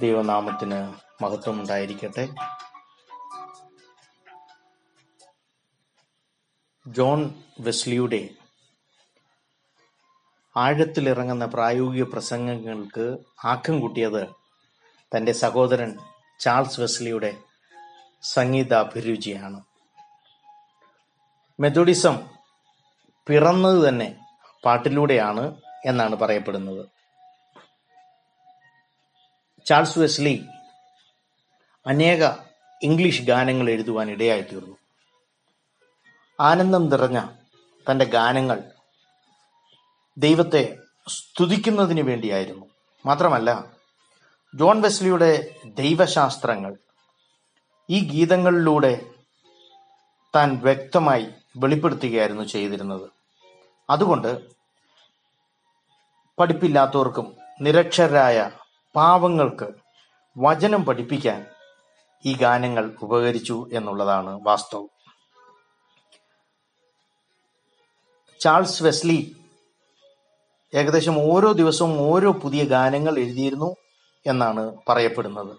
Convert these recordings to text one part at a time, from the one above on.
ദൈവനാമത്തിന് മഹത്വം ഉണ്ടായിരിക്കട്ടെ ജോൺ വെസ്ലിയുടെ ആഴത്തിലിറങ്ങുന്ന പ്രായോഗിക പ്രസംഗങ്ങൾക്ക് ആക്കം കൂട്ടിയത് തന്റെ സഹോദരൻ ചാൾസ് വെസ്ലിയുടെ സംഗീതാഭിരുചിയാണ്. മെതോഡിസം പിറന്നത് തന്നെ പാട്ടിലൂടെയാണ് എന്നാണ് പറയപ്പെടുന്നത്. ചാൾസ് വെസ്ലി അനേക ഇംഗ്ലീഷ് ഗാനങ്ങൾ എഴുതുവാൻ ഇടയായി തീർന്നു ആനന്ദം നിറഞ്ഞ തന്റെ ഗാനങ്ങൾ ദൈവത്തെ സ്തുതിക്കുന്നതിന് വേണ്ടിയായിരുന്നു. മാത്രമല്ല ജോൺ വെസ്ലിയുടെ ദൈവശാസ്ത്രങ്ങൾ ഈ ഗീതങ്ങളിലൂടെ താൻ വ്യക്തമായി വെളിപ്പെടുത്തുകയായിരുന്നു ചെയ്തിരുന്നത്. അതുകൊണ്ട് പഠിപ്പില്ലാത്തവർക്കും നിരക്ഷരായ പാവങ്ങൾക്ക് വചനം പഠിപ്പിക്കാൻ ഈ ഗാനങ്ങൾ ഉപകരിച്ചു എന്നുള്ളതാണ് വാസ്തവം. ചാൾസ് വെസ്ലി ഏകദേശം ഓരോ ദിവസവും ഓരോ പുതിയ ഗാനങ്ങൾ എഴുതിയിരുന്നു എന്നാണ് പറയപ്പെടുന്നത്.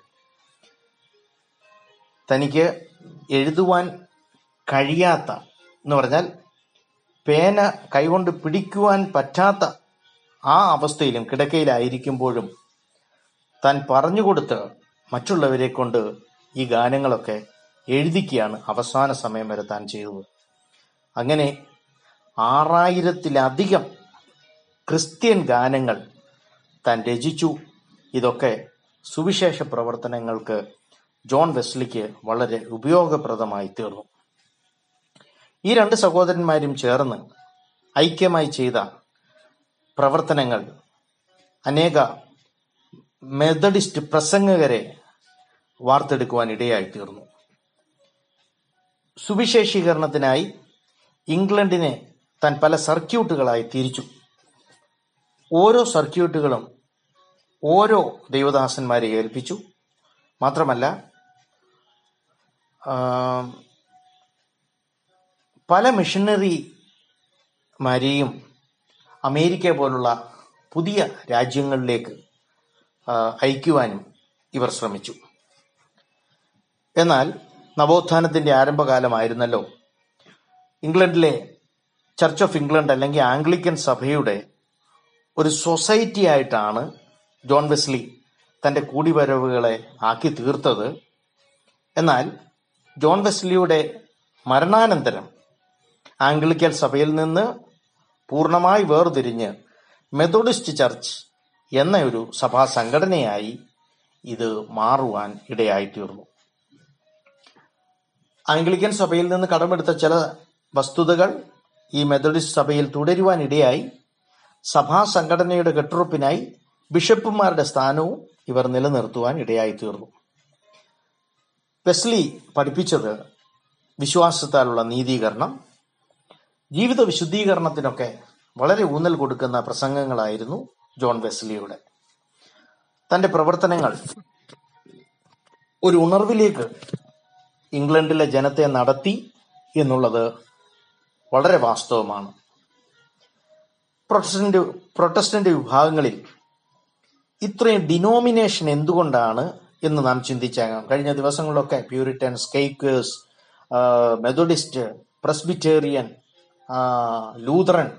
തനിക്ക് എഴുതുവാൻ കഴിയാത്ത എന്ന് പറഞ്ഞാൽ പേന കൈകൊണ്ട് പിടിക്കുവാൻ പറ്റാത്ത ആ അവസ്ഥയിലും കിടക്കയിലായിരിക്കുമ്പോഴും താൻ പറഞ്ഞുകൊടുത്ത് മറ്റുള്ളവരെ കൊണ്ട് ഈ ഗാനങ്ങളൊക്കെ എഴുതിക്കുകയാണ് അവസാന സമയം വരെ താൻ ചെയ്തത്. അങ്ങനെ ആറായിരത്തിലധികം ക്രിസ്ത്യൻ ഗാനങ്ങൾ താൻ രചിച്ചു. ഇതൊക്കെ സുവിശേഷ പ്രവർത്തനങ്ങൾക്ക് ജോൺ വെസ്ലിക്ക് വളരെ ഉപയോഗപ്രദമായി തീർന്നു. ഈ രണ്ട് സഹോദരന്മാരും ചേർന്ന് ഐക്യമായി ചെയ്ത പ്രവർത്തനങ്ങൾ അനേക മെത്തഡിസ്റ്റ് പ്രസംഗകരെ വാർത്തെടുക്കുവാൻ ഇടയായി തീർന്നു. സുവിശേഷീകരണത്തിനായി ഇംഗ്ലണ്ടിനെ താൻ പല സർക്യൂട്ടുകളായി തിരിച്ചു. ഓരോ സർക്യൂട്ടുകളും ഓരോ ദൈവദാസന്മാരെ ഏൽപ്പിച്ചു. മാത്രമല്ല പല മിഷനറിമാരെയും അമേരിക്ക പോലുള്ള പുതിയ രാജ്യങ്ങളിലേക്ക് അയക്കുവാനും ഇവർ ശ്രമിച്ചു. എന്നാൽ നവോത്ഥാനത്തിന്റെ ആരംഭകാലമായിരുന്നല്ലോ. ഇംഗ്ലണ്ടിലെ ചർച്ച് ഓഫ് ഇംഗ്ലണ്ട് അല്ലെങ്കിൽ ആംഗ്ലിക്കൻ സഭയുടെ ഒരു സൊസൈറ്റി ആയിട്ടാണ് ജോൺ വെസ്ലി തന്റെ കൂടിവരവുകളെ ആക്കി തീർത്തത്. എന്നാൽ ജോൺ വെസ്ലിയുടെ മരണാനന്തരം ആംഗ്ലിക്കൽ സഭയിൽ നിന്ന് പൂർണമായി വേർതിരിഞ്ഞ് മെത്തഡിസ്റ്റ് ചർച്ച് എന്ന ഒരു സഭാ സംഘടനയായി ഇത് മാറുവാൻ ഇടയായിത്തീർന്നു. ആംഗ്ലിക്കൻ സഭയിൽ നിന്ന് കടമെടുത്ത ചില വസ്തുതകൾ ഈ മെത്തഡിസ്റ്റ് സഭയിൽ തുടരുവാൻ ഇടയായി. സഭാ സംഘടനയുടെ കെട്ടുറപ്പിനായി ബിഷപ്പുമാരുടെ സ്ഥാനവും ഇവർ നിലനിർത്തുവാൻ ഇടയായി തീർന്നു വെസ്ലി പഠിപ്പിച്ചത് വിശ്വാസത്താലുള്ള നീതീകരണം ജീവിത വിശുദ്ധീകരണത്തിനൊക്കെ വളരെ ഊന്നൽ കൊടുക്കുന്ന പ്രസംഗങ്ങളായിരുന്നു. ജോൺ വെസ്ലിയുടെ. തന്റെ പ്രവർത്തനങ്ങൾ ഒരു ഉണർവിലേക്ക് ഇംഗ്ലണ്ടിലെ ജനത്തെ നടത്തി എന്നുള്ളത് വളരെ വാസ്തവമാണ്. പ്രൊട്ടസ്റ്റന്റ് പ്രൊട്ടസ്റ്റന്റ് വിഭാഗങ്ങളിൽ ഇത്രയും ഡിനോമിനേഷൻ എന്തുകൊണ്ടാണ് എന്ന് നാം ചിന്തിച്ചേക്കാം. കഴിഞ്ഞ ദിവസങ്ങളിലൊക്കെ Puritans Quakers Methodist Presbyterian Lutheran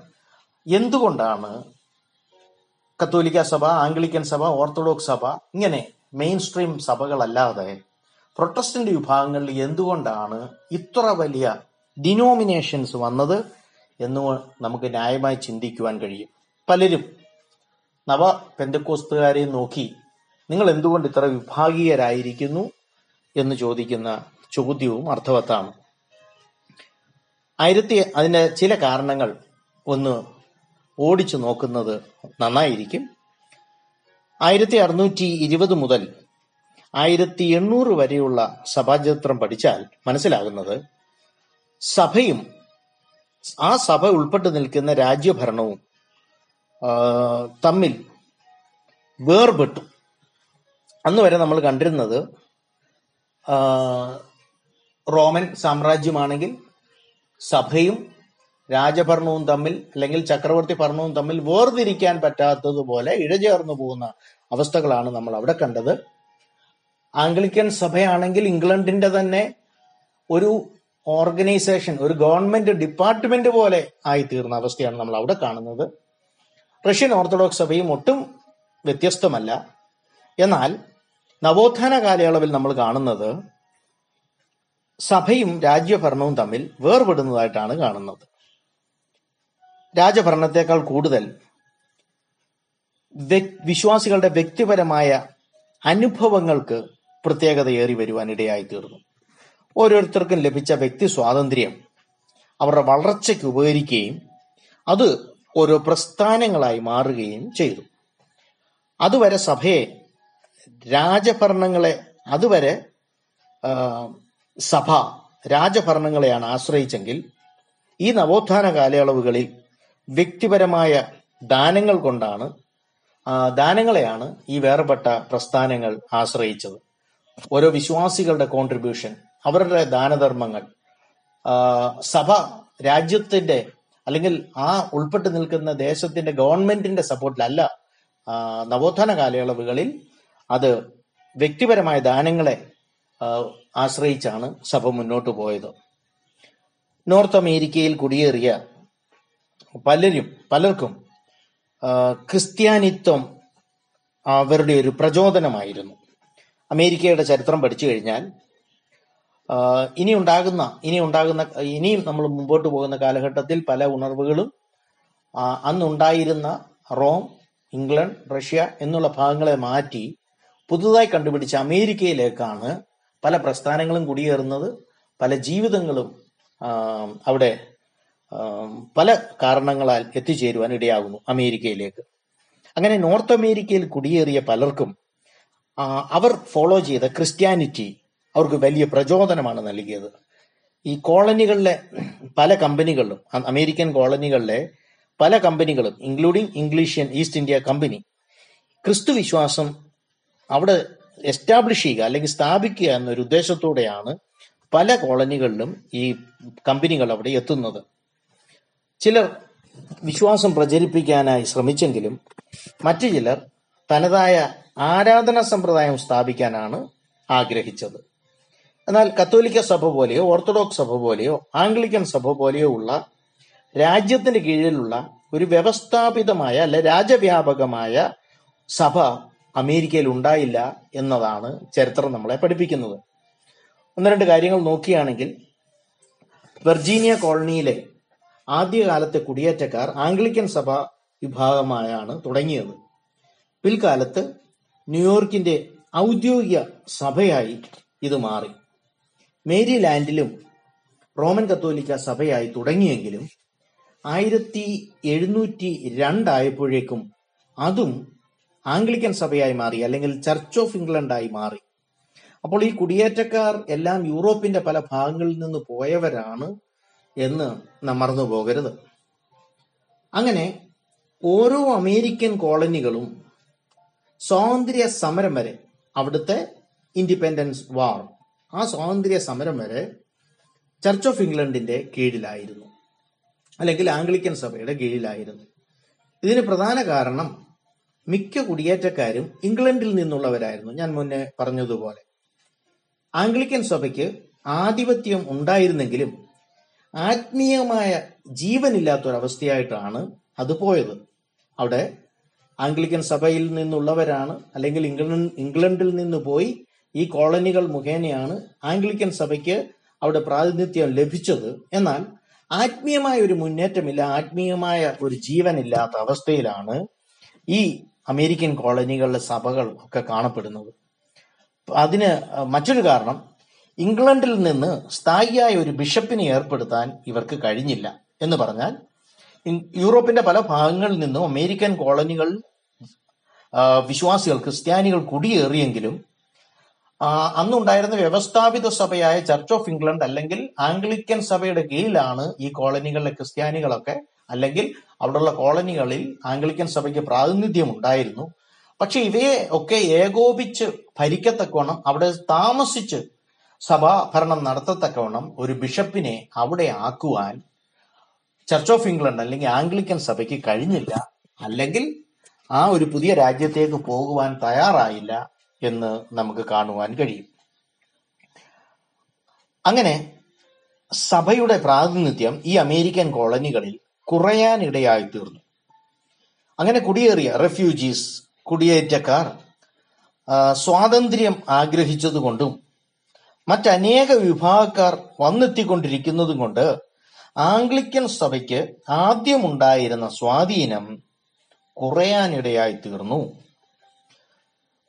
എന്തുകൊണ്ടാണ് കത്തോലിക്ക സഭ ആംഗ്ലിക്കൻ സഭ ഓർത്തഡോക്സ് സഭ ഇങ്ങനെ മെയിൻ സ്ട്രീം സഭകളല്ലാതെ പ്രൊട്ടസ്റ്റന്റ് വിഭാഗങ്ങളിൽ എന്തുകൊണ്ടാണ് ഇത്ര വലിയ ഡിനോമിനേഷൻസ് വന്നത് എന്ന് നമുക്ക് ന്യായമായി ചിന്തിക്കുവാൻ കഴിയും. പലരും നവ പെന്തക്കോസ്തുകാരെ നോക്കി നിങ്ങൾ എന്തുകൊണ്ട് ഇത്ര വിഭാഗീയരായിരിക്കുന്നു എന്ന് ചോദിക്കുന്ന ചോദ്യവും അർത്ഥവത്താണ്. ആയിരത്തി അതിന്റെ ചില കാരണങ്ങൾ ഒന്ന് ഓടിച്ചു നോക്കുന്നത് നന്നായിരിക്കും. ആയിരത്തി അറുന്നൂറ്റി ഇരുപത് മുതൽ ആയിരത്തി എണ്ണൂറ് വരെയുള്ള സഭാചരിത്രം പഠിച്ചാൽ മനസ്സിലാകുന്നത് സഭയും ആ സഭ ഉൾപ്പെട്ടു നിൽക്കുന്ന രാജ്യഭരണവും തമ്മിൽ വേർപെട്ടു. അന്ന് വരെ നമ്മൾ കണ്ടിരുന്നത് റോമൻ സാമ്രാജ്യമാണെങ്കിൽ സഭയും രാജഭരണവും തമ്മിൽ അല്ലെങ്കിൽ ചക്രവർത്തി ഭരണവും തമ്മിൽ വേർതിരിക്കാൻ പറ്റാത്തതുപോലെ ഇഴചേർന്നു പോകുന്ന അവസ്ഥകളാണ് നമ്മൾ അവിടെ കണ്ടത്. ആംഗ്ലിക്കൻ സഭയാണെങ്കിൽ ഇംഗ്ലണ്ടിന്റെ തന്നെ ഒരു ഓർഗനൈസേഷൻ ഒരു ഗവൺമെന്റ് ഡിപ്പാർട്ട്മെന്റ് പോലെ ആയി തീർന്ന അവസ്ഥയാണ് നമ്മൾ അവിടെ കാണുന്നത്. റഷ്യൻ ഓർത്തഡോക്സ് സഭയും ഒട്ടും വ്യത്യസ്തമല്ല. എന്നാൽ നവോത്ഥാന കാലയളവിൽ നമ്മൾ കാണുന്നത് സഭയും രാജ്യഭരണവും തമ്മിൽ വേർപെടുന്നതായിട്ടാണ് കാണുന്നത്. രാജഭരണത്തെക്കാൾ കൂടുതൽ വിശ്വാസികളുടെ വ്യക്തിപരമായ അനുഭവങ്ങൾക്ക് പ്രത്യേകതയേറി വരുവാനിടയായി തീർന്നു. ഓരോരുത്തർക്കും ലഭിച്ച വ്യക്തി സ്വാതന്ത്ര്യം അവരുടെ വളർച്ചയ്ക്ക് ഉപകരിക്കുകയും അത് ഓരോ പ്രസ്ഥാനങ്ങളായി മാറുകയും ചെയ്തു. അതുവരെ സഭയെ രാജഭരണങ്ങളെ അതുവരെ സഭ രാജഭരണങ്ങളെയാണ് ആശ്രയിച്ചെങ്കിൽ ഈ നവോത്ഥാന കാലയളവുകളിൽ വ്യക്തിപരമായ ദാനങ്ങൾ കൊണ്ടാണ് ദാനങ്ങളെയാണ് ഈ വേർപെട്ട പ്രസ്ഥാനങ്ങൾ ആശ്രയിച്ചത്. ഓരോ വിശ്വാസികളുടെ കോൺട്രിബ്യൂഷൻ അവരുടെ ദാനധർമ്മങ്ങൾ സഭ രാജ്യത്തിന്റെ അല്ലെങ്കിൽ ആ ഉൾപ്പെട്ട് നിൽക്കുന്ന ദേശത്തിന്റെ ഗവൺമെന്റിന്റെ സപ്പോർട്ടിലല്ല നവോത്ഥാന കാലയളവുകളിൽ അത് വ്യക്തിപരമായ ദാനങ്ങളെ ആശ്രയിച്ചാണ് സഭ മുന്നോട്ട് പോയത്. നോർത്ത് അമേരിക്കയിൽ കുടിയേറിയ പലരും പലർക്കും ക്രിസ്ത്യാനിത്വം അവരുടെ ഒരു പ്രചോദനമായിരുന്നു. അമേരിക്കയുടെ ചരിത്രം പഠിച്ചു കഴിഞ്ഞാൽ ഇനി ഉണ്ടാകുന്ന ഇനി ഉണ്ടാകുന്ന ഇനിയും നമ്മൾ മുമ്പോട്ട് പോകുന്ന കാലഘട്ടത്തിൽ പല ഉണർവുകളും അന്നുണ്ടായിരുന്ന റോം ഇംഗ്ലണ്ട് റഷ്യ എന്നുള്ള ഭാഗങ്ങളെ മാറ്റി പുതുതായി കണ്ടുപിടിച്ച അമേരിക്കയിലേക്കാണ് പല പ്രസ്ഥാനങ്ങളും കുടിയേറുന്നത് പല ജീവിതങ്ങളും അവിടെ പല കാരണങ്ങളാൽ എത്തിച്ചേരുവാൻ ഇടയാകുന്നു അമേരിക്കയിലേക്ക്. അങ്ങനെ നോർത്ത് അമേരിക്കയിൽ കുടിയേറിയ പലർക്കും അവർ ഫോളോ ചെയ്ത ക്രിസ്ത്യാനിറ്റി അവർക്ക് വലിയ പ്രചോദനമാണ് നൽകിയത്. ഈ കോളനികളിലെ പല കമ്പനികളിലും അമേരിക്കൻ കോളനികളിലെ പല കമ്പനികളും including English East India company ക്രിസ്തു വിശ്വാസം അവിടെ എസ്റ്റാബ്ലിഷ് ചെയ്യുക അല്ലെങ്കിൽ സ്ഥാപിക്കുക എന്നൊരു ഉദ്ദേശത്തോടെയാണ് പല കോളനികളിലും ഈ കമ്പനികൾ അവിടെ എത്തുന്നത്. ചിലർ വിശ്വാസം പ്രചരിപ്പിക്കാനായി ശ്രമിച്ചെങ്കിലും മറ്റു ചിലർ തനതായ ആരാധനാ സമ്പ്രദായം സ്ഥാപിക്കാനാണ് ആഗ്രഹിച്ചത്. എന്നാൽ കത്തോലിക്ക സഭ പോലെയോ ഓർത്തഡോക്സ് സഭ പോലെയോ ആംഗ്ലിക്കൻ സഭ പോലെയോ ഉള്ള രാജ്യത്തിന് കീഴിലുള്ള ഒരു വ്യവസ്ഥാപിതമായ അല്ലെ രാജ്യവ്യാപകമായ സഭ അമേരിക്കയിൽ ഉണ്ടായില്ല എന്നതാണ് ചരിത്രം നമ്മളെ പഠിപ്പിക്കുന്നത്. ഒന്ന് രണ്ട് കാര്യങ്ങൾ നോക്കുകയാണെങ്കിൽ വെർജീനിയ കോളനിയിലെ ആദ്യകാലത്തെ കുടിയേറ്റക്കാർ ആംഗ്ലിക്കൻ സഭ വിഭാഗമായാണ് തുടങ്ങിയത്. പിൽക്കാലത്ത് ന്യൂയോർക്കിന്റെ ഔദ്യോഗിക സഭയായി ഇത് മാറി. മേരി ലാൻഡിലും റോമൻ കത്തോലിക്ക സഭയായി തുടങ്ങിയെങ്കിലും ആയിരത്തി എഴുന്നൂറ്റി രണ്ടായപ്പോഴേക്കും അതും ആംഗ്ലിക്കൻ സഭയായി മാറി അല്ലെങ്കിൽ ചർച്ച് ഓഫ് ഇംഗ്ലണ്ടായി മാറി. അപ്പോൾ ഈ കുടിയേറ്റക്കാർ എല്ലാം യൂറോപ്പിന്റെ പല ഭാഗങ്ങളിൽ നിന്ന് പോയവരാണ് എന്ന് നാം മറന്നു പോകരുത്. അങ്ങനെ ഓരോ അമേരിക്കൻ കോളനികളും സ്വാതന്ത്ര്യ സമരം വരെ അവിടുത്തെ ഇൻഡിപെൻഡൻസ് വാർ ആ സ്വാതന്ത്ര്യ സമരം വരെ ചർച്ച് ഓഫ് ഇംഗ്ലണ്ടിന്റെ കീഴിലായിരുന്നു. അല്ലെങ്കിൽ ആംഗ്ലിക്കൻ സഭയുടെ കീഴിലായിരുന്നു. ഇതിന് പ്രധാന കാരണം മിക്ക കുടിയേറ്റക്കാരും ഇംഗ്ലണ്ടിൽ നിന്നുള്ളവരായിരുന്നു. ഞാൻ മുന്നേ പറഞ്ഞതുപോലെ. ആംഗ്ലിക്കൻ സഭയ്ക്ക് ആധിപത്യം ഉണ്ടായിരുന്നെങ്കിലും ആത്മീയമായ ജീവനില്ലാത്തൊരവസ്ഥയായിട്ടാണ് അത് പോയത്. അവിടെ ആംഗ്ലിക്കൻ സഭയിൽ നിന്നുള്ളവരാണ് അല്ലെങ്കിൽ ഇംഗ്ലണ്ട് ഇംഗ്ലണ്ടിൽ നിന്ന് പോയി ഈ കോളനികൾ മുഖേനയാണ് ആംഗ്ലിക്കൻ സഭയ്ക്ക് അവിടെ പ്രാതിനിധ്യം ലഭിച്ചത്. എന്നാൽ ആത്മീയമായ ഒരു മുന്നേറ്റമില്ല ആത്മീയമായ ഒരു ജീവനില്ലാത്ത അവസ്ഥയിലാണ് ഈ അമേരിക്കൻ കോളനികളിലെ സഭകൾ ഒക്കെ കാണപ്പെടുന്നത്. അതിന് മറ്റൊരു കാരണം ഇംഗ്ലണ്ടിൽ നിന്ന് സ്ഥായിയായ ഒരു ബിഷപ്പിനെ ഏർപ്പെടുത്താൻ ഇവർക്ക് കഴിഞ്ഞില്ല എന്ന് പറഞ്ഞാൽ യൂറോപ്പിന്റെ പല ഭാഗങ്ങളിൽ നിന്നും അമേരിക്കൻ കോളനികൾ വിശ്വാസികൾ ക്രിസ്ത്യാനികൾ കുടിയേറിയെങ്കിലും അന്നുണ്ടായിരുന്ന വ്യവസ്ഥാപിത സഭയായ ചർച്ച് ഓഫ് ഇംഗ്ലണ്ട് അല്ലെങ്കിൽ ആംഗ്ലിക്കൻ സഭയുടെ കീഴിലാണ് ഈ കോളനികളിലെ ക്രിസ്ത്യാനികളൊക്കെ അല്ലെങ്കിൽ അവിടെയുള്ള കോളനികളിൽ ആംഗ്ലിക്കൻ സഭയ്ക്ക് പ്രാതിനിധ്യം ഉണ്ടായിരുന്നു പക്ഷെ ഇവയെ ഒക്കെ ഏകോപിച്ച് ഭരിക്കത്തക്കോണം അവിടെ താമസിച്ച് സഭാ ഭരണം നടത്തത്തക്കവണ്ണം ഒരു ബിഷപ്പിനെ അവിടെ ആക്കുവാൻ ചർച്ച് ഓഫ് ഇംഗ്ലണ്ട് അല്ലെങ്കിൽ ആംഗ്ലിക്കൻ സഭയ്ക്ക് കഴിഞ്ഞില്ല. അല്ലെങ്കിൽ ആ ഒരു പുതിയ രാജ്യത്തേക്ക് പോകുവാൻ തയ്യാറായില്ല എന്ന് നമുക്ക് കാണുവാൻ കഴിയും. അങ്ങനെ സഭയുടെ പ്രാതിനിധ്യം ഈ അമേരിക്കൻ കോളനികളിൽ കുറയാനിടയായി തീർന്നു. അങ്ങനെ കുടിയേറിയ റെഫ്യൂജീസ് കുടിയേറ്റക്കാർ സ്വാതന്ത്ര്യം ആഗ്രഹിച്ചതുകൊണ്ടും മറ്റനേക വിഭാഗക്കാർ വന്നെത്തിക്കൊണ്ടിരിക്കുന്നതും കൊണ്ട് ആംഗ്ലിക്കൻ സഭയ്ക്ക് ആദ്യമുണ്ടായിരുന്ന സ്വാധീനം കുറയാനിടയായി തീർന്നു.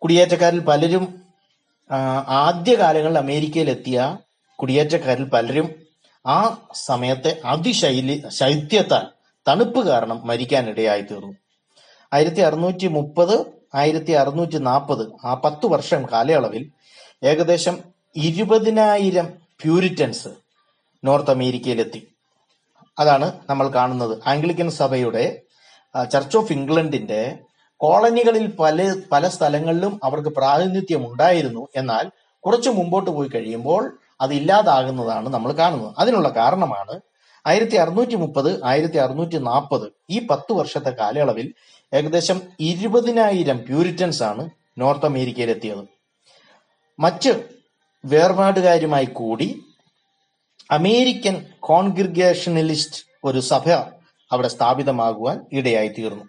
കുടിയേറ്റക്കാരിൽ പലരും ആദ്യകാലങ്ങളിൽ അമേരിക്കയിലെത്തിയ കുടിയേറ്റക്കാരിൽ പലരും ആ സമയത്തെ അതിശൈലി ശൈത്യത്താൽ തണുപ്പ് കാരണം മരിക്കാനിടയായി തീർന്നു. ആയിരത്തി അറുന്നൂറ്റി മുപ്പത് ആയിരത്തി അറുന്നൂറ്റി നാൽപ്പത് ആ പത്ത് വർഷം കാലയളവിൽ ഏകദേശം ഇരുപതിനായിരം പ്യൂരിറ്റൻസ് നോർത്ത് അമേരിക്കയിലെത്തി. അതാണ് നമ്മൾ കാണുന്നത്. ആംഗ്ലിക്കൻ സഭയുടെ ചർച്ച് ഓഫ് ഇംഗ്ലണ്ടിന്റെ കോളനികളിൽ പല പല സ്ഥലങ്ങളിലും അവർക്ക് പ്രാതിനിധ്യം ഉണ്ടായിരുന്നു. എന്നാൽ കുറച്ച് മുമ്പോട്ട് പോയി കഴിയുമ്പോൾ അത് ഇല്ലാതാകുന്നതാണ് നമ്മൾ കാണുന്നത്. അതിനുള്ള കാരണമാണ് ആയിരത്തി അറുന്നൂറ്റി മുപ്പത് ആയിരത്തി അറുന്നൂറ്റി നാൽപ്പത് ഈ പത്ത് വർഷത്തെ കാലയളവിൽ ഏകദേശം ഇരുപതിനായിരം പ്യൂരിറ്റൻസ് ആണ് നോർത്ത് അമേരിക്കയിലെത്തിയത്. മറ്റ് വേർപാടുകാരുമായി കൂടി അമേരിക്കൻ കോൺഗ്രിഗേഷണലിസ്റ്റ് ഒരു സഭ അവിടെ സ്ഥാപിതമാകുവാൻ ഇടയായി തീർന്നു.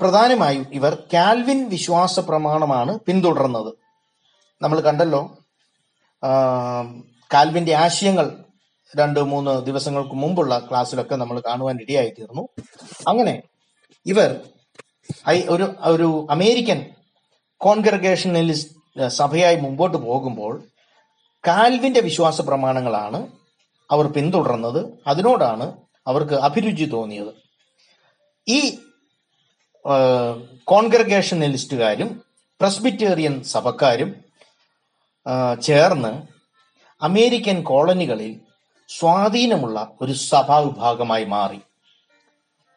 പ്രധാനമായും ഇവർ കാൽവിൻ വിശ്വാസ പ്രമാണമാണ് പിന്തുടർന്നത്. നമ്മൾ കണ്ടല്ലോ കാൽവിന്റെ ആശയങ്ങൾ രണ്ട് മൂന്ന് ദിവസങ്ങൾക്ക് മുമ്പുള്ള ക്ലാസ്സിലൊക്കെ നമ്മൾ കാണുവാൻ ഇടയായി തീർന്നു. അങ്ങനെ ഇവർ ഒരു ഒരു അമേരിക്കൻ കോൺഗ്രഗേഷണലിസ്റ്റ് സഭയായി മുമ്പോട്ട് പോകുമ്പോൾ കാൽവിന്റെ വിശ്വാസ പ്രമാണങ്ങളാണ് അവർ പിന്തുടർന്നത്. അതിനോടാണ് അവർക്ക് അഭിരുചി തോന്നിയത്. ഈ കോൺഗ്രഗേഷനലിസ്റ്റുകാരും പ്രസ്ബിറ്റേറിയൻ സഭക്കാരും ചേർന്ന് അമേരിക്കൻ കോളനികളിൽ സ്വാധീനമുള്ള ഒരു സഭാ വിഭാഗമായി മാറി.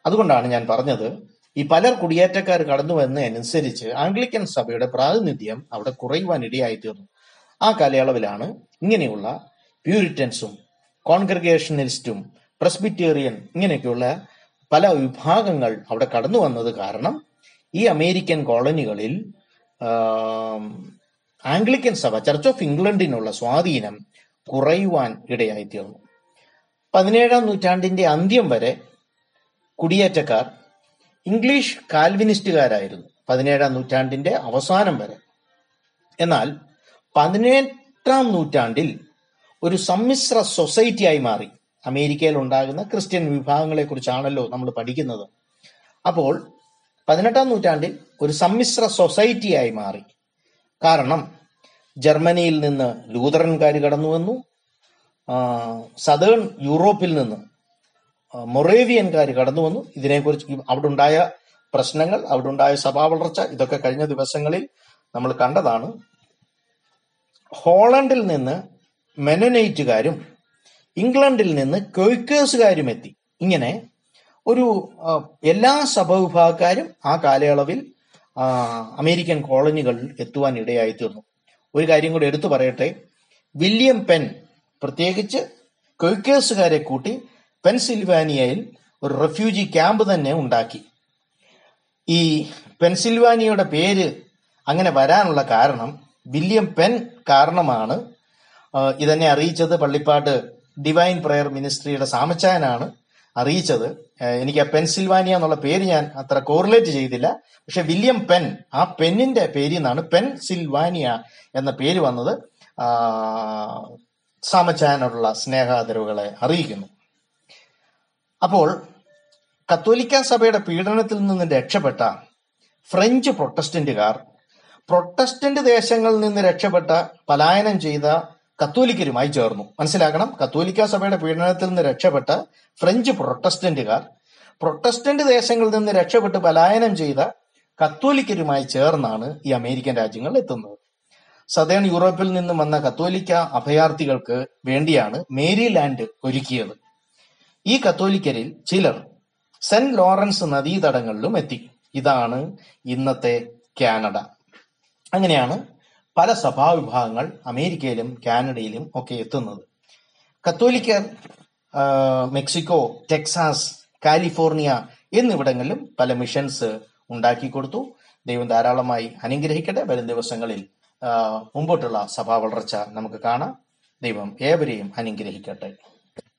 അതുകൊണ്ടാണ് ഞാൻ പറഞ്ഞത് ഈ പലർ കുടിയേറ്റക്കാർ കടന്നു വന്നതനുസരിച്ച് ആംഗ്ലിക്കൻ സഭയുടെ പ്രാതിനിധ്യം അവിടെ കുറയുവാൻ ഇടയായി തീർന്നു ആ കാലയളവിലാണ് ഇങ്ങനെയുള്ള പ്യൂരിറ്റൻസും കോൺഗ്രഗേഷനലിസ്റ്റും പ്രസ്ബിറ്റേറിയൻ ഇങ്ങനെയൊക്കെയുള്ള പല വിഭാഗങ്ങൾ അവിടെ കടന്നു വന്നത് കാരണം ഈ അമേരിക്കൻ കോളനികളിൽ ആംഗ്ലിക്കൻ സഭ ചർച്ച് ഓഫ് ഇംഗ്ലണ്ടിനുള്ള സ്വാധീനം കുറയുവാൻ ഇടയായി തീർന്നു പതിനേഴാം നൂറ്റാണ്ടിന്റെ അന്ത്യം വരെ കുടിയേറ്റക്കാർ ഇംഗ്ലീഷ് കാൽവിനിസ്റ്റുകാരായിരുന്നു പതിനേഴാം നൂറ്റാണ്ടിന്റെ അവസാനം വരെ. എന്നാൽ പതിനെട്ടാം നൂറ്റാണ്ടിൽ ഒരു സമ്മിശ്ര സൊസൈറ്റിയായി മാറി. അമേരിക്കയിൽ ഉണ്ടാകുന്ന ക്രിസ്ത്യൻ വിഭാഗങ്ങളെ കുറിച്ചാണല്ലോ നമ്മൾ പഠിക്കുന്നത്. അപ്പോൾ പതിനെട്ടാം നൂറ്റാണ്ടിൽ ഒരു സമ്മിശ്ര സൊസൈറ്റിയായി മാറി. കാരണം ജർമ്മനിയിൽ നിന്ന് ലൂതറൻകാർ കടന്നു വന്നു ആ, സദേൺ യൂറോപ്പിൽ നിന്ന് മൊറേവിയൻകാർ കടന്നു വന്നു. ഇതിനെക്കുറിച്ച് അവിടെ ഉണ്ടായ പ്രശ്നങ്ങൾ അവിടെ ഉണ്ടായ സഭാ വളർച്ച ഇതൊക്കെ കഴിഞ്ഞ ദിവസങ്ങളിൽ നമ്മൾ കണ്ടതാണ്. ഹോളണ്ടിൽ നിന്ന് മെനനൈറ്റുകാരും ഇംഗ്ലണ്ടിൽ നിന്ന് ക്വൈക്കേഴ്സുകാരും എത്തി. ഇങ്ങനെ ഒരു എല്ലാ എല്ലാ സഭവിഭാഗക്കാരും ആ കാലയളവിൽ അമേരിക്കൻ കോളനികളിൽ എത്തുവാൻ ഇടയായി തീർന്നു. ഒരു കാര്യം കൂടി എടുത്തു പറയട്ടെ. വില്യം പെൻ പ്രത്യേകിച്ച് ക്വൈക്കേഴ്സുകാരെ കൂട്ടി പെൻസിൽവാനിയയിൽ ഒരു റെഫ്യൂജി ക്യാമ്പ് തന്നെ ഉണ്ടാക്കി. ഈ പെൻസിൽവാനിയയുടെ പേര് അങ്ങനെ വരാനുള്ള കാരണം വില്യം പെൻ കാരണമാണ്. ഇതെന്നെ അറിയിച്ചത് പള്ളിപ്പാട്ട് ഡിവൈൻ പ്രെയർ മിനിസ്ട്രിയുടെ സാമച്ചായനാണ് അറിയിച്ചത്. എനിക്ക് ആ പെൻസിൽവാനിയ എന്നുള്ള പേര് ഞാൻ അത്ര കോറിലേറ്റ് ചെയ്തില്ല. പക്ഷെ വില്യം പെൻ ആ പെന്നിന്റെ പേരിൽ നിന്നാണ് പെൻസിൽവാനിയ എന്ന പേര് വന്നത്. ആ, സാമച്ചായനോടുള്ള സ്നേഹാദരവുകളെ അറിയിക്കുന്നു. അപ്പോൾ കത്തോലിക്ക സഭയുടെ പീഡനത്തിൽ നിന്ന് രക്ഷപ്പെട്ട ഫ്രഞ്ച് പ്രൊട്ടസ്റ്റന്റുകാർ പ്രൊട്ടസ്റ്റന്റ് ദേശങ്ങളിൽ നിന്ന് രക്ഷപ്പെട്ട പലായനം ചെയ്ത കത്തോലിക്കരുമായി ചേർന്നു. മനസ്സിലാക്കണം? കത്തോലിക്ക സഭയുടെ പീഡനത്തിൽ നിന്ന് രക്ഷപ്പെട്ട ഫ്രഞ്ച് പ്രൊട്ടസ്റ്റന്റുകാർ പ്രൊട്ടസ്റ്റന്റ് ദേശങ്ങളിൽ നിന്ന് രക്ഷപ്പെട്ട് പലായനം ചെയ്ത കത്തോലിക്കരുമായി ചേർന്നാണ് ഈ അമേരിക്കൻ രാജ്യങ്ങൾ എത്തുന്നത്. സദേൺ യൂറോപ്പിൽ നിന്നും വന്ന കത്തോലിക്ക അഭയാർത്ഥികൾക്ക് വേണ്ടിയാണ് മേരിലാൻഡ് ഒരുക്കിയത്. ഈ കത്തോലിക്കരിൽ ചിലർ സെന്റ് ലോറൻസ് നദീതടങ്ങളിലും എത്തി. ഇതാണ് ഇന്നത്തെ കാനഡ. അങ്ങനെയാണ് പല സഭാവിഭാഗങ്ങൾ അമേരിക്കയിലും കാനഡയിലും ഒക്കെ എത്തുന്നത്. കത്തോലിക്കർ മെക്സിക്കോ ടെക്സാസ് കാലിഫോർണിയ എന്നിവിടങ്ങളിലും പല മിഷൻസ് ഉണ്ടാക്കി കൊടുത്തു. ദൈവം ധാരാളമായി അനുഗ്രഹിക്കട്ടെ. വരും ദിവസങ്ങളിൽ മുമ്പോട്ടുള്ള സഭാ വളർച്ച നമുക്ക് കാണാം. ദൈവം ഏവരെയും അനുഗ്രഹിക്കട്ടെ.